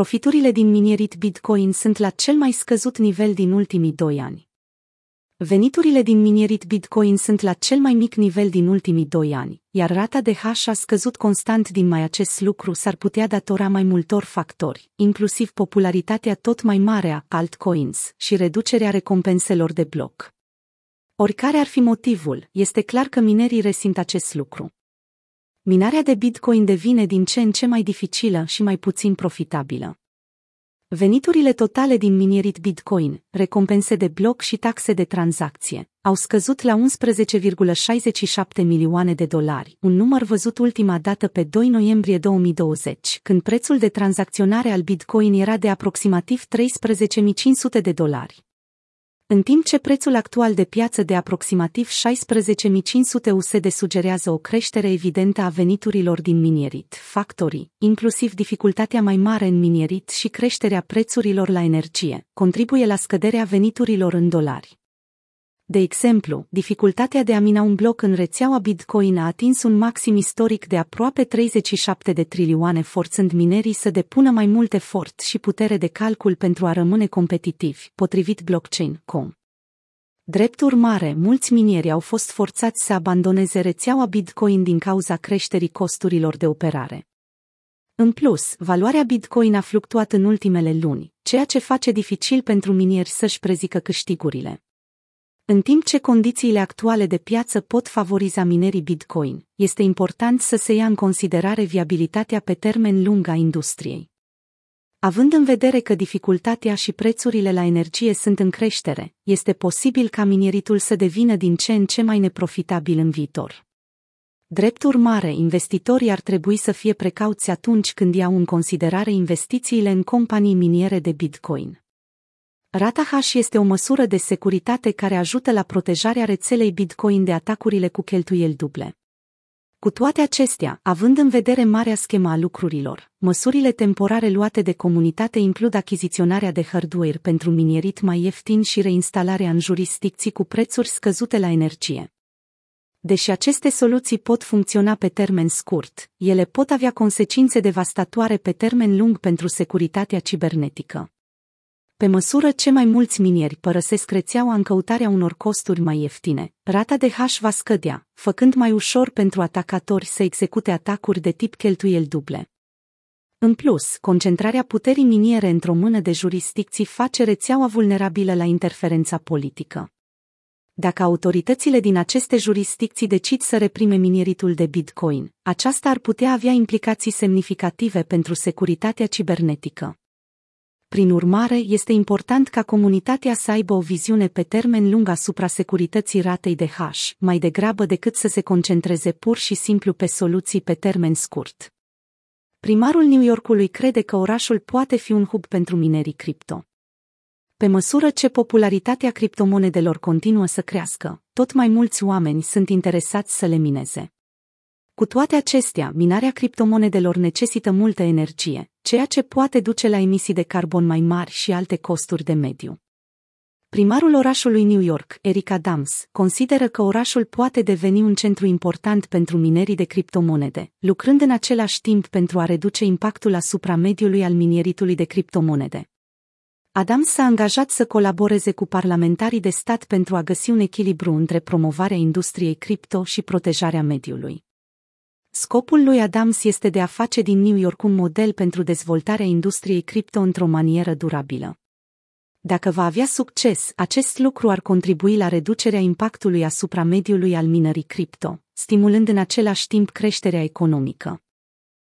Profiturile din minierit Bitcoin sunt la cel mai scăzut nivel din ultimii doi ani. Veniturile din minierit Bitcoin sunt la cel mai mic nivel din ultimii doi ani, iar rata de hash a scăzut constant din mai acest lucru s-ar putea datora mai multor factori, inclusiv popularitatea tot mai mare a altcoins și reducerea recompenselor de bloc. Oricare ar fi motivul, este clar că minerii resimt acest lucru. Minarea de Bitcoin devine din ce în ce mai dificilă și mai puțin profitabilă. Veniturile totale din minierit Bitcoin, recompense de bloc și taxe de tranzacție, au scăzut la 11,67 milioane de dolari, un număr văzut ultima dată pe 2 noiembrie 2020, când prețul de tranzacționare al Bitcoin era de aproximativ 13.500 de dolari în timp ce prețul actual de piață de aproximativ 16.500 USD sugerează o creștere evidentă a veniturilor din minierit, factorii, inclusiv dificultatea mai mare în minierit și creșterea prețurilor la energie, contribuie la scăderea veniturilor în dolari. De exemplu, dificultatea de a mina un bloc în rețeaua Bitcoin a atins un maxim istoric de aproape 37 de trilioane, forțând minerii să depună mai mult efort și putere de calcul pentru a rămâne competitivi, potrivit blockchain.com. Drept urmare, mulți minieri au fost forțați să abandoneze rețeaua Bitcoin din cauza creșterii costurilor de operare. În plus, valoarea Bitcoin a fluctuat în ultimele luni, ceea ce face dificil pentru minieri să-și prezică câștigurile. În timp ce condițiile actuale de piață pot favoriza minerii Bitcoin, este important să se ia în considerare viabilitatea pe termen lung a industriei. Având în vedere că dificultatea și prețurile la energie sunt în creștere, este posibil ca mineritul să devină din ce în ce mai neprofitabil în viitor. Drept urmare, investitorii ar trebui să fie precauți atunci când iau în considerare investițiile în companii miniere de Bitcoin. Rata hash este o măsură de securitate care ajută la protejarea rețelei Bitcoin de atacurile cu cheltuieli duble. Cu toate acestea, având în vedere marea schema a lucrurilor, măsurile temporare luate de comunitate includ achiziționarea de hardware pentru minierit mai ieftin și reinstalarea în jurisdicții cu prețuri scăzute la energie. Deși aceste soluții pot funcționa pe termen scurt, ele pot avea consecințe devastatoare pe termen lung pentru securitatea cibernetică. Pe măsură ce mai mulți minieri părăsesc rețeaua în căutarea unor costuri mai ieftine, rata de hash va scădea, făcând mai ușor pentru atacatori să execute atacuri de tip cheltuieli duble. În plus, concentrarea puterii miniere într-o mână de jurisdicții face rețeaua vulnerabilă la interferența politică. Dacă autoritățile din aceste jurisdicții decid să reprime minieritul de Bitcoin, aceasta ar putea avea implicații semnificative pentru securitatea cibernetică. Prin urmare, este important ca comunitatea să aibă o viziune pe termen lung asupra securității ratei de hash, mai degrabă decât să se concentreze pur și simplu pe soluții pe termen scurt. Primarul New Yorkului crede că orașul poate fi un hub pentru minerii cripto. Pe măsură ce popularitatea criptomonedelor continuă să crească, tot mai mulți oameni sunt interesați să le mineze. Cu toate acestea, minarea criptomonedelor necesită multă energie, ceea ce poate duce la emisii de carbon mai mari și alte costuri de mediu. Primarul orașului New York, Eric Adams, consideră că orașul poate deveni un centru important pentru minerii de criptomonede, lucrând în același timp pentru a reduce impactul asupra mediului al minieritului de criptomonede. Adams s-a angajat să colaboreze cu parlamentarii de stat pentru a găsi un echilibru între promovarea industriei cripto și protejarea mediului. Scopul lui Adams este de a face din New York un model pentru dezvoltarea industriei cripto într-o manieră durabilă. Dacă va avea succes, acest lucru ar contribui la reducerea impactului asupra mediului al minării cripto, stimulând în același timp creșterea economică.